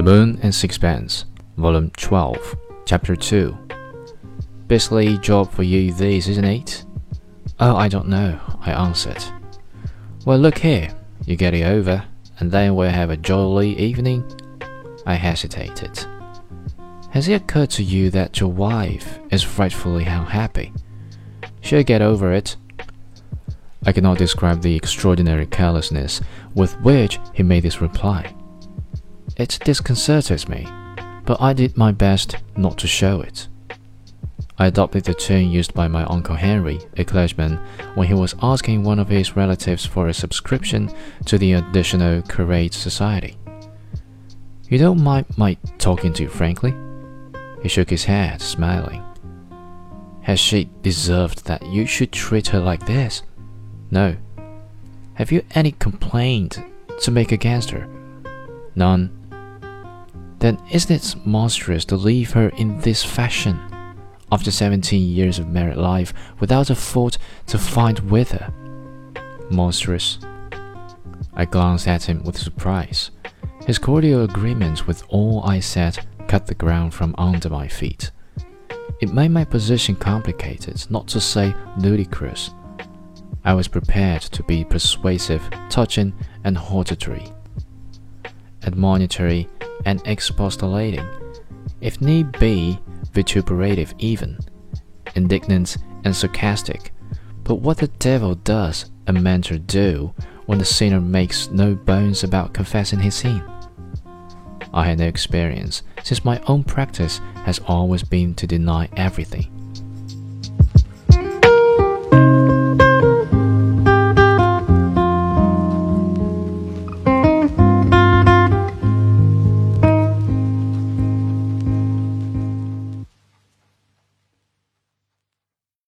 The Moon and Sixpence, Volume 12, Chapter 2. Beastly job for you, this, isn't it? Oh, I don't know, I answered. Well, look here, you get it over, and then we'll have a jolly evening. I hesitated. Has it occurred to you that your wife is frightfully unhappy? She'll get over it. I cannot describe the extraordinary carelessness with which he made this reply. It disconcerted me, but I did my best not to show it. I adopted the tone used by my Uncle Henry, a clergyman, when he was asking one of his relatives for a subscription to the Additional Curates Society. You don't mind my talking to you frankly? He shook his head, smiling. Has she deserved that you should treat her like this? No. Have you any complaint to make against her? None. Then isn't it monstrous to leave her in this fashion, after seventeen years of married life, without a fault to find with her? Monstrous. I glanced at him with surprise. His cordial agreement with all I said cut the ground from under my feet. It made my position complicated, not to say ludicrous. I was prepared to be persuasive, touching, and hortatory, admonitory, and expostulating, if need be, vituperative even, indignant and sarcastic. But what the devil does a mentor do when the sinner makes no bones about confessing his sin? I had no experience, since my own practice has always been to deny everything.